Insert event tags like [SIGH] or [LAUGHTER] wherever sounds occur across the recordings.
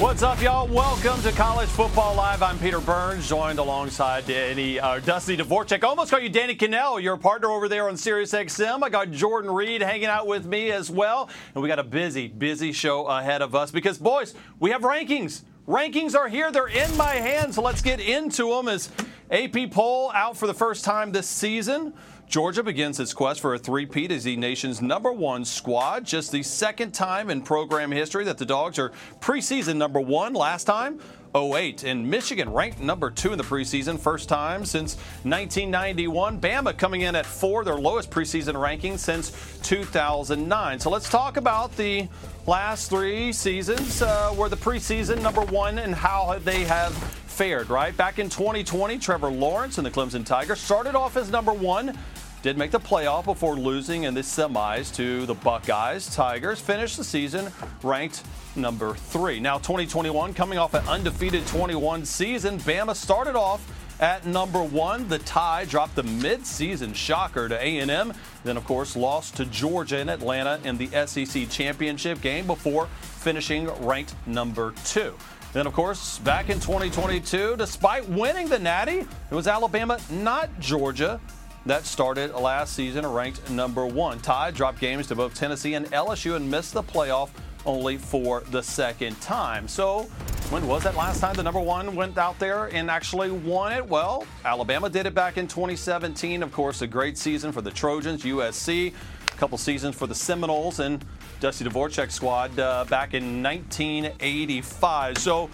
What's up, y'all? Welcome to College Football Live. I'm Peter Burns, joined alongside Danny, uh, Dusty Dvoracek. Almost call you Danny Kanell, your partner over there on Sirius XM. I got Jordan Reid hanging out with me as well. And we got a busy, busy show ahead of us because, boys, we have rankings. Rankings are here. They're in my hands. Let's get into them as AP poll out for the first time this season. Georgia begins its quest for a three-peat as the nation's number one squad. Just the second time in program history that the Dogs are preseason number one. Last time, 08. And Michigan ranked number two in the preseason, first time since 1991. Bama coming in at four, their lowest preseason ranking since 2009. So let's talk about the last three seasons uh, where the preseason number one and how they have fared, right? Back in 2020, Trevor Lawrence and the Clemson Tigers started off as number one did make the playoff before losing in the semis to the Buckeyes. Tigers finished the season ranked number three. Now 2021 coming off an undefeated 21 season, Bama started off at number one. The tie dropped the midseason shocker to A&M. Then, of course, lost to Georgia in Atlanta in the SEC championship game before finishing ranked number two. Then, of course, back in 2022, despite winning the Natty, it was Alabama, not Georgia, that started last season ranked number one. Tide dropped games to both Tennessee and LSU and missed the playoff only for the second time. So, when was that last time the number one went out there and actually won it? Well, Alabama did it back in 2017. Of course, a great season for the Trojans, USC, a couple seasons for the Seminoles, and Dusty Dvoracek squad uh, back in 1985. So,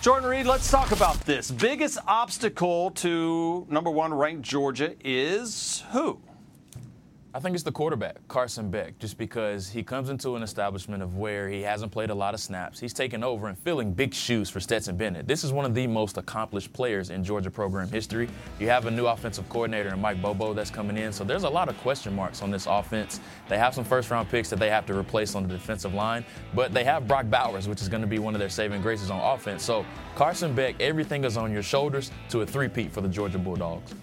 Jordan Reid, let's talk about this. Biggest obstacle to number one ranked Georgia is who? I think it's the quarterback, Carson Beck, just because he comes into an establishment of where he hasn't played a lot of snaps. He's taken over and filling big shoes for Stetson Bennett. This is one of the most accomplished players in Georgia program history. You have a new offensive coordinator in Mike Bobo that's coming in, so there's a lot of question marks on this offense. They have some first round picks that they have to replace on the defensive line, but they have Brock Bowers, which is going to be one of their saving graces on offense. So Carson Beck, everything is on your shoulders to a three-peat for the Georgia Bulldogs.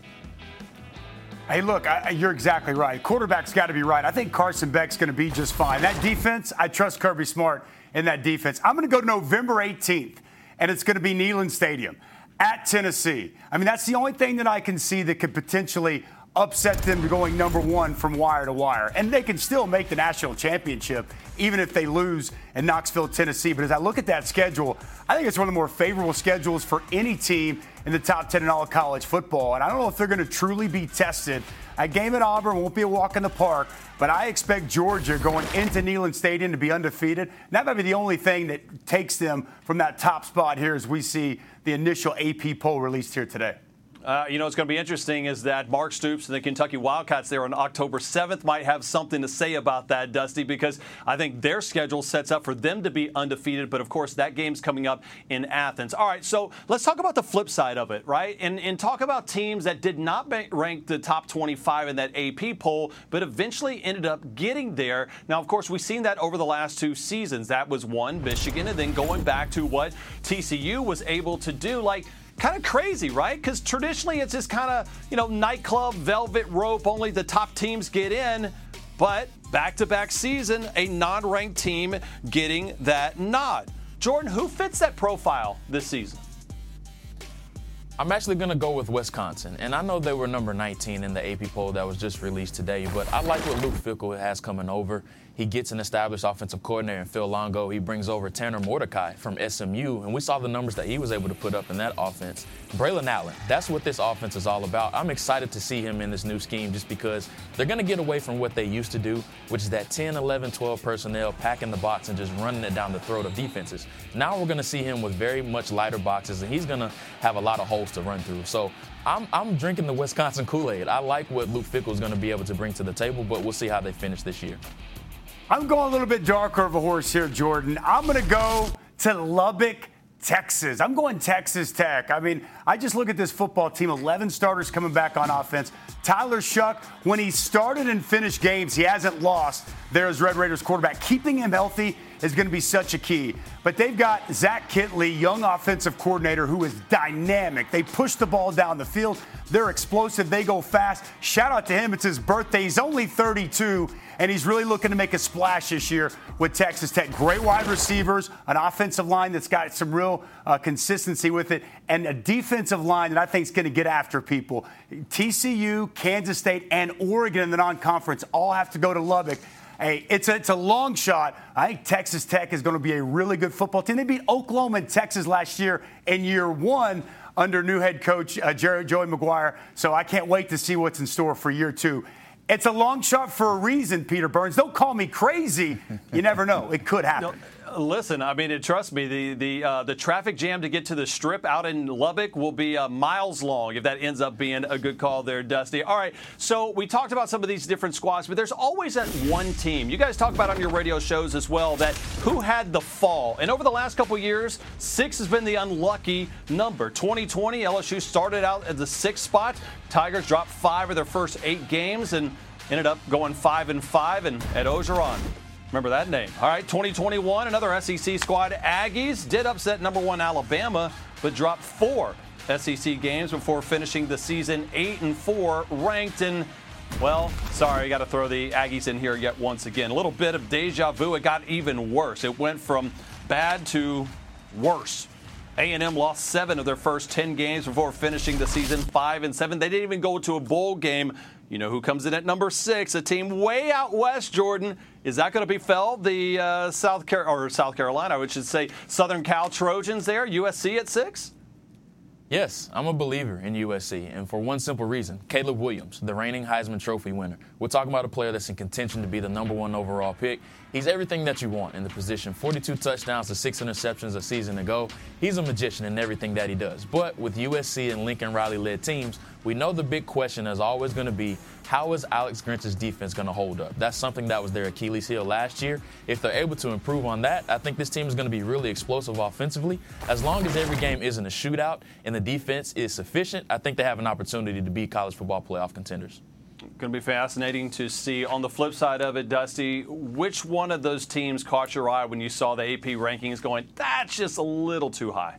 Hey, look, I, you're exactly right. Quarterback's got to be right. I think Carson Beck's going to be just fine. That defense, I trust Kirby Smart in that defense. I'm going to go November 18th, and it's going to be Neyland Stadium at Tennessee. I mean, that's the only thing that I can see that could potentially upset them to going number one from wire to wire. And they can still make the national championship, even if they lose in Knoxville, Tennessee. But as I look at that schedule, I think it's one of the more favorable schedules for any team in the top 10 in all college football. And I don't know if they're going to truly be tested. A game at Auburn won't be a walk in the park, but I expect Georgia going into Neyland Stadium to be undefeated. And that might be the only thing that takes them from that top spot here as we see the initial AP poll released here today. Uh, you know, what's going to be interesting is that Mark Stoops and the Kentucky Wildcats there on October 7th might have something to say about that, Dusty, because I think their schedule sets up for them to be undefeated. But of course, that game's coming up in Athens. All right, so let's talk about the flip side of it, right? And, and talk about teams that did not rank the top 25 in that AP poll, but eventually ended up getting there. Now, of course, we've seen that over the last two seasons. That was one, Michigan, and then going back to what TCU was able to do. Like, kind of crazy, right? Because traditionally it's this kind of, you know, nightclub, velvet rope, only the top teams get in. But back to back season, a non ranked team getting that nod. Jordan, who fits that profile this season? I'm actually going to go with Wisconsin. And I know they were number 19 in the AP poll that was just released today, but I like what Luke Fickell has coming over. He gets an established offensive coordinator in Phil Longo. He brings over Tanner Mordecai from SMU, and we saw the numbers that he was able to put up in that offense. Braylon Allen, that's what this offense is all about. I'm excited to see him in this new scheme just because they're going to get away from what they used to do, which is that 10, 11, 12 personnel packing the box and just running it down the throat of defenses. Now we're going to see him with very much lighter boxes, and he's going to have a lot of holes to run through. So I'm, I'm drinking the Wisconsin Kool Aid. I like what Luke Fickell is going to be able to bring to the table, but we'll see how they finish this year. I'm going a little bit darker of a horse here, Jordan. I'm going to go to Lubbock, Texas. I'm going Texas Tech. I mean, I just look at this football team 11 starters coming back on offense. Tyler Shough, when he started and finished games, he hasn't lost There is Red Raiders quarterback. Keeping him healthy is going to be such a key. But they've got Zach Kittley, young offensive coordinator, who is dynamic. They push the ball down the field. They're explosive. They go fast. Shout out to him. It's his birthday. He's only 32, and he's really looking to make a splash this year with Texas Tech. Great wide receivers, an offensive line that's got some real uh, consistency with it, and a defensive line that I think is going to get after people. TCU, Kansas State, and Oregon in the non conference all have to go to Lubbock. Hey, it's a, it's a long shot. I think Texas Tech is going to be a really good football team. They beat Oklahoma and Texas last year in year one under new head coach uh, Jerry, Joey McGuire. So I can't wait to see what's in store for year two. It's a long shot for a reason, Peter Burns. Don't call me crazy. You never know. It could happen. No. Listen, I mean, trust me, the the uh, the traffic jam to get to the strip out in Lubbock will be uh, miles long if that ends up being a good call there, Dusty. All right, so we talked about some of these different squads, but there's always that one team. You guys talk about on your radio shows as well that who had the fall, and over the last couple years, six has been the unlucky number. 2020, LSU started out at the sixth spot. Tigers dropped five of their first eight games and ended up going five and five, and Ed Orgeron Remember that name. All right, 2021, another SEC squad. Aggies did upset number one Alabama, but dropped four SEC games before finishing the season 8 and 4, ranked in. Well, sorry, I got to throw the Aggies in here yet once again. A little bit of deja vu. It got even worse. It went from bad to worse. A&M lost seven of their first 10 games before finishing the season five and seven. They didn't even go to a bowl game you know who comes in at number six? A team way out west, Jordan. Is that going to be Fell, the uh, South Car- or South Carolina, I should say, Southern Cal Trojans there? USC at six? Yes, I'm a believer in USC, and for one simple reason Caleb Williams, the reigning Heisman Trophy winner. We're talking about a player that's in contention to be the number one overall pick. He's everything that you want in the position 42 touchdowns to six interceptions a season ago. He's a magician in everything that he does. But with USC and Lincoln Riley led teams, we know the big question is always going to be how is Alex Grinch's defense going to hold up? That's something that was their Achilles heel last year. If they're able to improve on that, I think this team is going to be really explosive offensively. As long as every game isn't a shootout and the defense is sufficient, I think they have an opportunity to be college football playoff contenders. Going to be fascinating to see. On the flip side of it, Dusty, which one of those teams caught your eye when you saw the AP rankings going, that's just a little too high?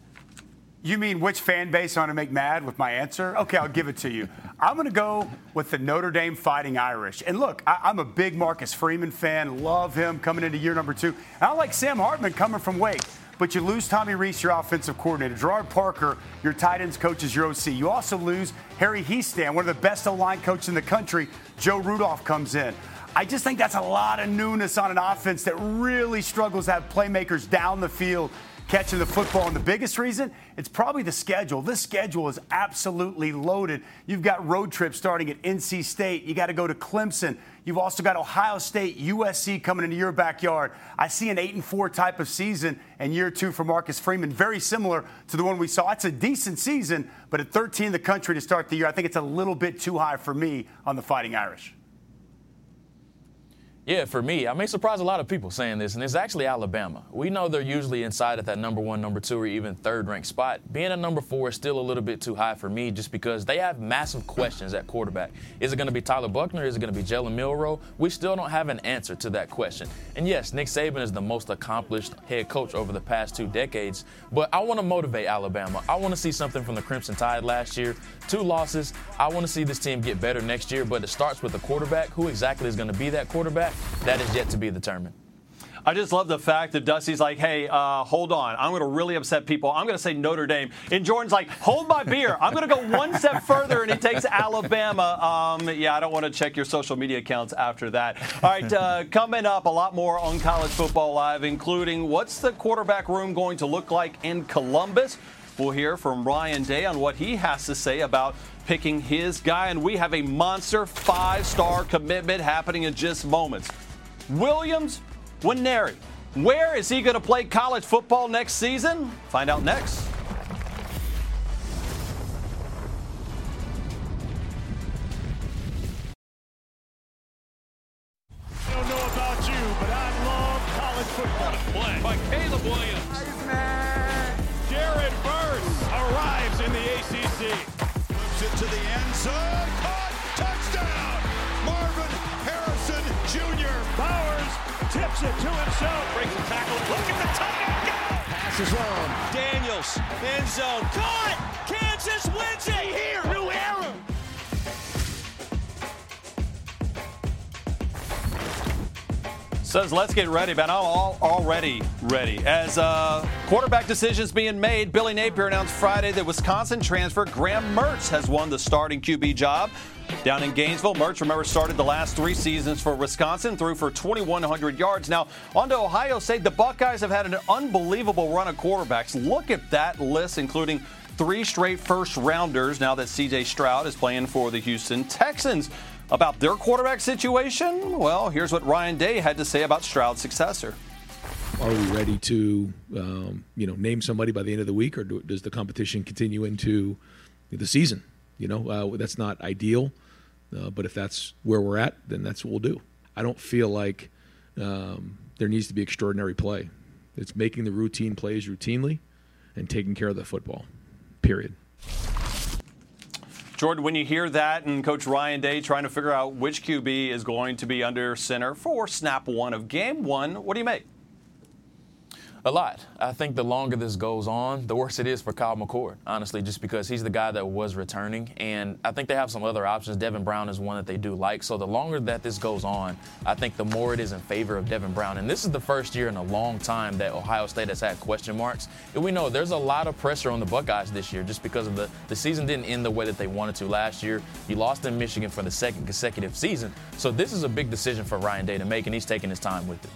You mean which fan base I want to make mad with my answer? Okay, I'll give it to you. I'm going to go with the Notre Dame Fighting Irish. And look, I, am a big Marcus Freeman fan. Love him coming into year number two. And I like Sam Hartman coming from Wake. But you lose Tommy Rees, your offensive coordinator. Gerad Parker, your tight ends coach, is your OC. You also lose Harry Hiestand, one of the best O-line coaches in the country. Joe Rudolph comes in. I just think that's a lot of newness on an offense that really struggles to have playmakers down the field catching the football. And the biggest reason, it's probably the schedule. This schedule is absolutely loaded. You've got road trips starting at NC State. You got to go to Clemson. You've also got Ohio State, USC coming into your backyard. I see an 8 and 4 type of season and year two for Marcus Freeman, very similar to the one we saw. It's a decent season, but at 13 in the country to start the year, I think it's a little bit too high for me on the Fighting Irish. Yeah, for me, I may surprise a lot of people saying this, and it's actually Alabama. We know they're usually inside at that number one, number two, or even third ranked spot. Being a number four is still a little bit too high for me just because they have massive questions at quarterback. Is it going to be Tyler Buchner? Is it going to be Jalen Milroe? We still don't have an answer to that question. And yes, Nick Saban is the most accomplished head coach over the past two decades, but I want to motivate Alabama. I want to see something from the Crimson Tide last year. Two losses. I want to see this team get better next year, but it starts with the quarterback. Who exactly is going to be that quarterback? That is yet to be determined. I just love the fact that Dusty's like, hey, uh, hold on. I'm going to really upset people. I'm going to say Notre Dame. And Jordan's like, hold my beer. I'm going to go one step further, and he takes Alabama. Um, yeah, I don't want to check your social media accounts after that. All right, uh, coming up, a lot more on College Football Live, including what's the quarterback room going to look like in Columbus? We'll hear from Ryan Day on what he has to say about picking his guy, and we have a monster five star commitment happening in just moments. Williams Nwaneri. Where is he going to play college football next season? Find out next. I don't know about you, but I love college football. Play by Caleb Williams. Jared zone. Caught. Touchdown. Marvin Harrison Jr. Bowers tips it to himself. Breaks the tackle. Look at the tight end go. Pass is on. Daniels, end zone. Caught. Kansas wins it here. New era. Says, let's get ready, man. I'm all, already ready. As uh, quarterback decisions being made, Billy Napier announced Friday that Wisconsin transfer Graham Mertz has won the starting QB job. Down in Gainesville, Mertz, remember, started the last three seasons for Wisconsin, threw for 2,100 yards. Now, on to Ohio State, the Buckeyes have had an unbelievable run of quarterbacks. Look at that list, including three straight first rounders now that CJ Stroud is playing for the Houston Texans. About their quarterback situation, well, here's what Ryan Day had to say about Stroud's successor. Are we ready to, um, you know, name somebody by the end of the week, or do, does the competition continue into the season? You know, uh, that's not ideal, uh, but if that's where we're at, then that's what we'll do. I don't feel like um, there needs to be extraordinary play. It's making the routine plays routinely and taking care of the football. Period. Jordan, when you hear that and Coach Ryan Day trying to figure out which QB is going to be under center for snap one of game one, what do you make? A lot. I think the longer this goes on, the worse it is for Kyle McCord, honestly, just because he's the guy that was returning. And I think they have some other options. Devin Brown is one that they do like. So the longer that this goes on, I think the more it is in favor of Devin Brown. And this is the first year in a long time that Ohio State has had question marks. And we know there's a lot of pressure on the Buckeyes this year just because of the, the season didn't end the way that they wanted to last year. You lost in Michigan for the second consecutive season. So this is a big decision for Ryan Day to make, and he's taking his time with it.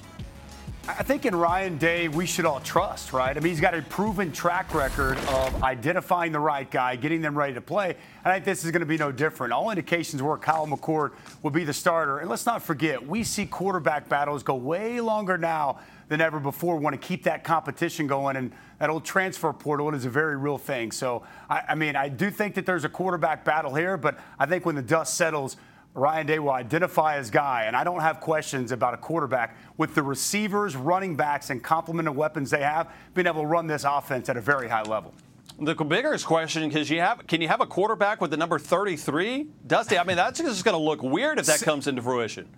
I think in Ryan Day, we should all trust, right? I mean, he's got a proven track record of identifying the right guy, getting them ready to play. And I think this is going to be no different. All indications were Kyle McCord will be the starter. And let's not forget, we see quarterback battles go way longer now than ever before. We want to keep that competition going. And that old transfer portal is a very real thing. So, I, I mean, I do think that there's a quarterback battle here, but I think when the dust settles, Ryan Day will identify his guy, and I don't have questions about a quarterback with the receivers, running backs, and complement of weapons they have, being able to run this offense at a very high level. The biggest question is you have can you have a quarterback with the number 33, Dusty? I mean, that's just going to look weird if that comes into fruition.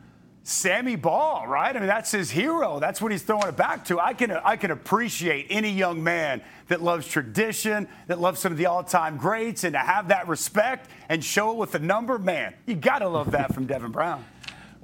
Sammy Ball, right? I mean, that's his hero. That's what he's throwing it back to. I can I can appreciate any young man that loves tradition, that loves some of the all-time greats, and to have that respect and show it with the number, man, you got to love that from Devin Brown.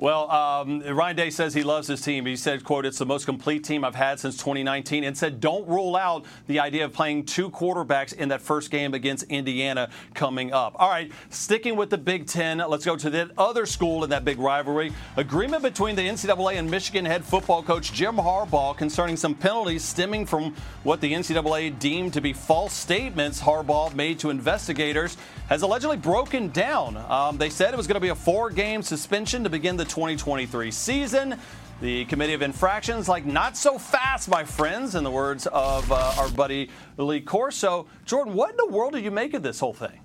Well, um, Ryan Day says he loves his team. He said, quote, it's the most complete team I've had since 2019 and said don't rule out the idea of playing two quarterbacks in that first game against Indiana coming up. All right, sticking with the Big Ten, let's go to the other school in that big rivalry. Agreement between the NCAA and Michigan head football coach Jim Harbaugh concerning some penalties stemming from what the NCAA deemed to be false statements Harbaugh made to investigators has allegedly broken down. Um, they said it was going to be a four game suspension to begin the 2023 season. The Committee of Infractions, like not so fast, my friends, in the words of uh, our buddy Lee Corso. Jordan, what in the world do you make of this whole thing?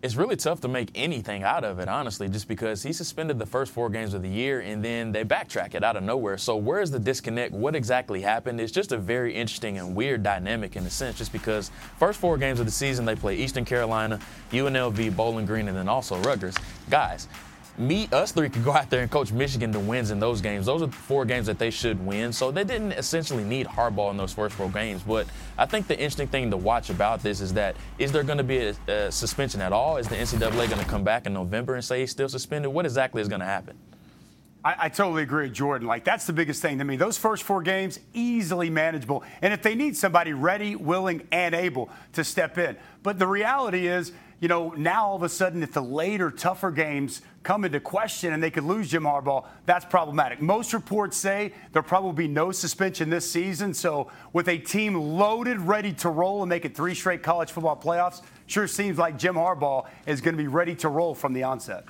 it's really tough to make anything out of it, honestly, just because he suspended the first four games of the year and then they backtrack it out of nowhere. So, where's the disconnect? What exactly happened? It's just a very interesting and weird dynamic in a sense, just because first four games of the season they play Eastern Carolina, UNLV, Bowling Green, and then also Rutgers. Guys, me, us three could go out there and coach Michigan to wins in those games. Those are four games that they should win. So they didn't essentially need Harbaugh in those first four games. But I think the interesting thing to watch about this is that is there going to be a, a suspension at all? Is the NCAA going to come back in November and say he's still suspended? What exactly is going to happen? I, I, totally agree with Jordan. Like, that's the biggest thing to me. Those first four games, easily manageable. And if they need somebody ready, willing, and able to step in. But the reality is, you know, now all of a sudden, if the later, tougher games come into question and they could lose Jim Harbaugh, that's problematic. Most reports say there'll probably be no suspension this season. So, with a team loaded, ready to roll and make it three straight college football playoffs, sure seems like Jim Harbaugh is going to be ready to roll from the onset.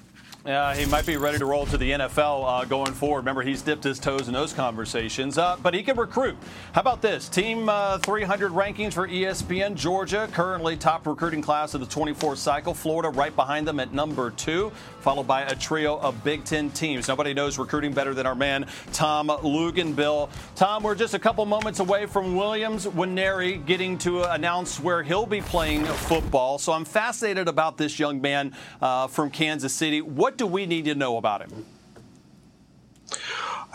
Yeah, he might be ready to roll to the NFL uh, going forward. Remember, he's dipped his toes in those conversations, uh, but he can recruit. How about this? Team uh, 300 rankings for ESPN Georgia, currently top recruiting class of the 24th cycle. Florida right behind them at number two, followed by a trio of Big Ten teams. Nobody knows recruiting better than our man, Tom Luginbill. Tom, we're just a couple moments away from Williams Nwaneri getting to announce where he'll be playing football. So I'm fascinated about this young man uh, from Kansas City. What do we need to know about him?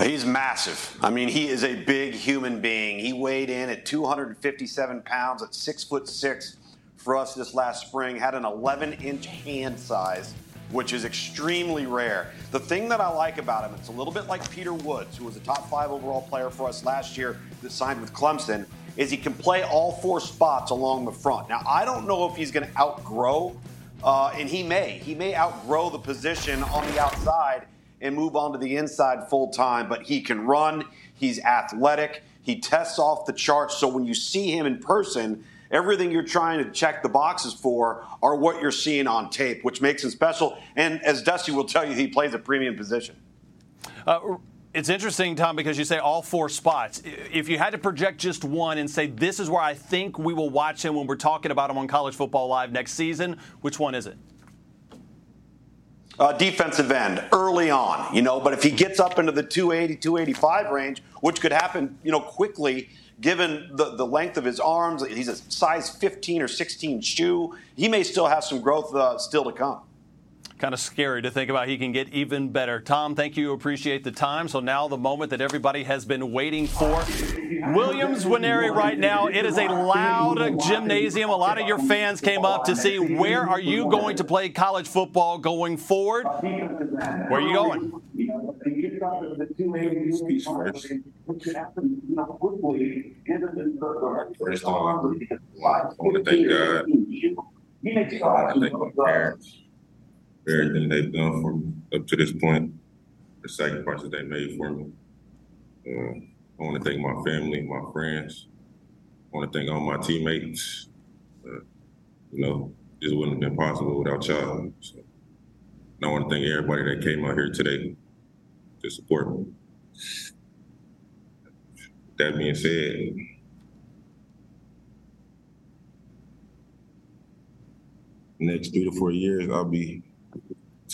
He's massive. I mean, he is a big human being. He weighed in at 257 pounds at six foot six for us this last spring. Had an 11 inch hand size, which is extremely rare. The thing that I like about him, it's a little bit like Peter Woods, who was a top five overall player for us last year that signed with Clemson, is he can play all four spots along the front. Now, I don't know if he's going to outgrow, uh, and he may. He may outgrow the position on the outside and move on to the inside full time. But he can run, he's athletic, he tests off the charts. So when you see him in person, everything you're trying to check the boxes for are what you're seeing on tape, which makes him special. And as Dusty will tell you, he plays a premium position. Uh, it's interesting, Tom, because you say all four spots. If you had to project just one and say, this is where I think we will watch him when we're talking about him on College Football Live next season, which one is it? uh, defensive end early on, you know. But if he gets up into the 280, 285 range, which could happen, you know, quickly, given the, the length of his arms, he's a size 15 or 16 shoe. He may still have some growth uh, still to come kind of scary to think about. He can get even better. Tom, thank you. Appreciate the time. So now the moment that everybody has been waiting for. Williams Nwaneri right now. It is a loud gymnasium. A lot of your fans came up to see where are you going to play college football going forward. Where are you going? First of all, I want to thank God. I want to thank my parents everything they've done for me up to this point, the sacrifices they made for me. Uh, I want to thank my family, my friends. I want to thank all my teammates. Uh, you know, this wouldn't have been possible without y'all. So, I want to thank everybody that came out here today to support me. That being said, next three to four years, I'll be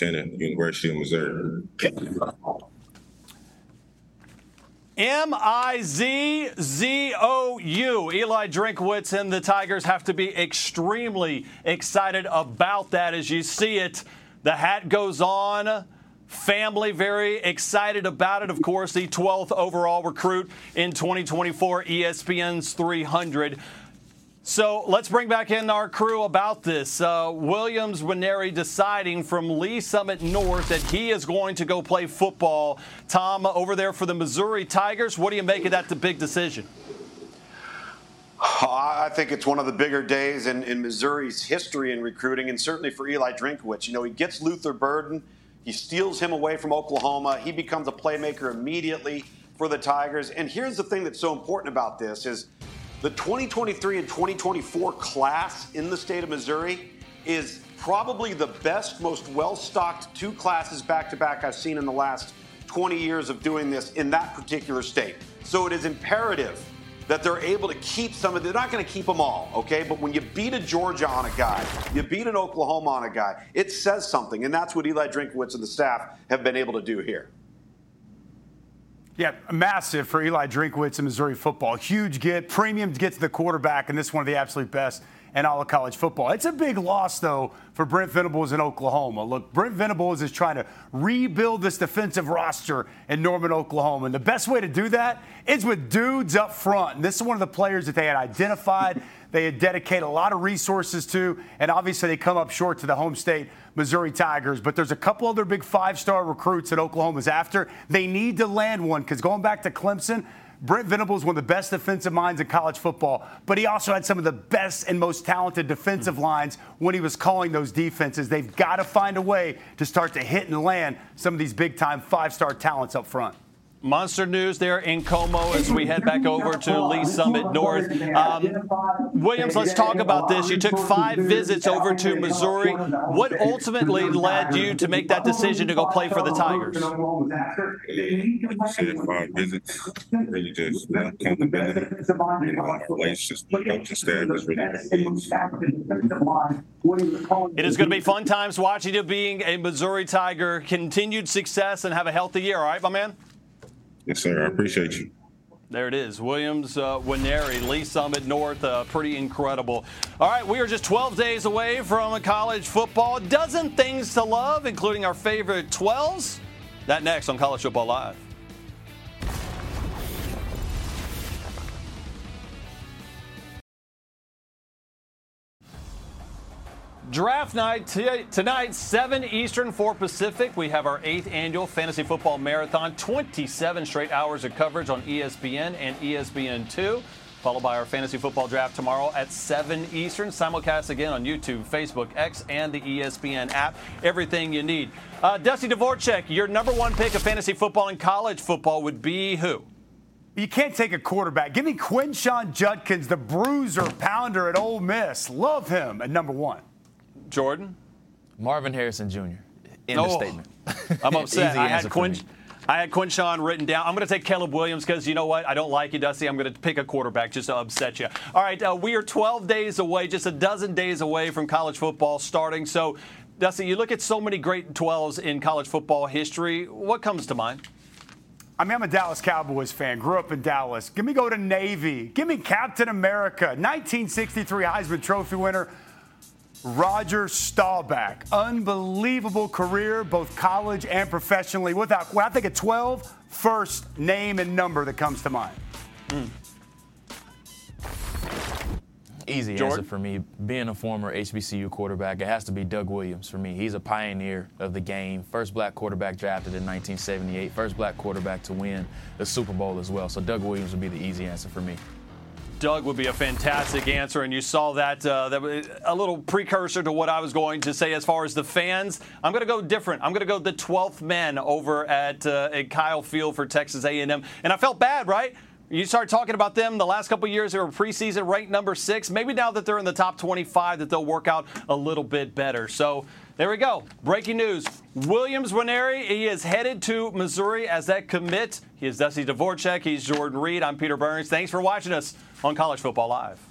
Lieutenant, University of Missouri. M I Z Z O U. Eli Drinkwitz and the Tigers have to be extremely excited about that as you see it. The hat goes on. Family very excited about it. Of course, the 12th overall recruit in 2024 ESPN's 300. So let's bring back in our crew about this. Uh, Williams Nwaneri deciding from Lee Summit North that he is going to go play football. Tom, over there for the Missouri Tigers, what do you make of that the big decision? [SIGHS] I think it's one of the bigger days in, in Missouri's history in recruiting, and certainly for Eli Drinkwitz. You know, he gets Luther Burden, he steals him away from Oklahoma, he becomes a playmaker immediately for the Tigers. And here's the thing that's so important about this is – the 2023 and 2024 class in the state of Missouri is probably the best, most well stocked two classes back to back I've seen in the last 20 years of doing this in that particular state. So it is imperative that they're able to keep some of. They're not going to keep them all, okay? But when you beat a Georgia on a guy, you beat an Oklahoma on a guy, it says something, and that's what Eli Drinkwitz and the staff have been able to do here. Yeah, massive for Eli Drinkwitz in Missouri football. Huge get, premium to get to the quarterback, and this is one of the absolute best in all of college football. It's a big loss, though, for Brent Venables in Oklahoma. Look, Brent Venables is trying to rebuild this defensive roster in Norman, Oklahoma. And the best way to do that is with dudes up front. And this is one of the players that they had identified, [LAUGHS] they had dedicated a lot of resources to, and obviously they come up short to the home state Missouri Tigers, but there's a couple other big five star recruits that Oklahoma's after. They need to land one because going back to Clemson, Brent Venables one of the best defensive minds in college football, but he also had some of the best and most talented defensive hmm. lines when he was calling those defenses. They've got to find a way to start to hit and land some of these big time five star talents up front. Monster news there in Como as we head back over to Lee Summit North. Um, Williams, let's talk about this. You took five visits over to Missouri. What ultimately led you to make that decision to go play for the Tigers? said five visits, really just uh, accountability. You know, our relationships with coaching staff is really It is going to be fun times watching you being a Missouri Tiger. Continued success and have a healthy year, all right, my man? Yes, sir. I appreciate you. There it is. Williams uh, Nwaneri, Lee Summit North. Uh, pretty incredible. All right, we are just 12 days away from college football. A dozen things to love, including our favorite 12s. That next on College Football Live. Draft night t- tonight, 7 Eastern, 4 Pacific. We have our eighth annual Fantasy Football Marathon, 27 straight hours of coverage on ESPN and ESPN2, followed by our Fantasy Football Draft tomorrow at 7 Eastern. Simulcast again on YouTube, Facebook, X, and the ESPN app. Everything you need. Uh, Dusty Dvoracek, your number one pick of fantasy football and college football would be who? You can't take a quarterback. Give me Quinshon Judkins, the bruiser pounder at Ole Miss. Love him at number one. Jordan? Marvin Harrison Jr. In of Oh. statement. [LAUGHS] I'm upset. I had for Quin. I had Quinshon written down. I'm going to take Caleb Williams because you know what? I don't like you, Dusty. I'm going to pick a quarterback just to upset you. All right, uh, we are 12 days away, just a dozen days away from college football starting. So, Dusty, you look at so many great 12s in college football history. What comes to mind? I mean, I'm a Dallas Cowboys fan. Grew up in Dallas. Give me go to Navy. Give me Captain America, 1963 Heisman Trophy winner. Roger Staubach, unbelievable career, both college and professionally. Without, when I think a 12, first name and number that comes to mind. Hmm. Easy Jordan? answer for me. Being a former HBCU quarterback, it has to be Doug Williams for me. He's a pioneer of the game. First black quarterback drafted in 1978. First black quarterback to win the Super Bowl as well. So Doug Williams would be the easy answer for me. Doug would be a fantastic answer, and you saw that. Uh, that a little precursor to what I was going to say as far as the fans. I'm going to go different. I'm going to go the 12th men over at, uh, at Kyle Field for Texas A&M, and I felt bad, right? You start talking about them the last couple years. They were preseason ranked number six. Maybe now that they're in the top 25, that they'll work out a little bit better. So there we go. Breaking news: Williams Nwaneri. He is headed to Missouri as that commit. He is Dusty Dvoracek. He's Jordan Reid. I'm Peter Burns. Thanks for watching us on College Football Live.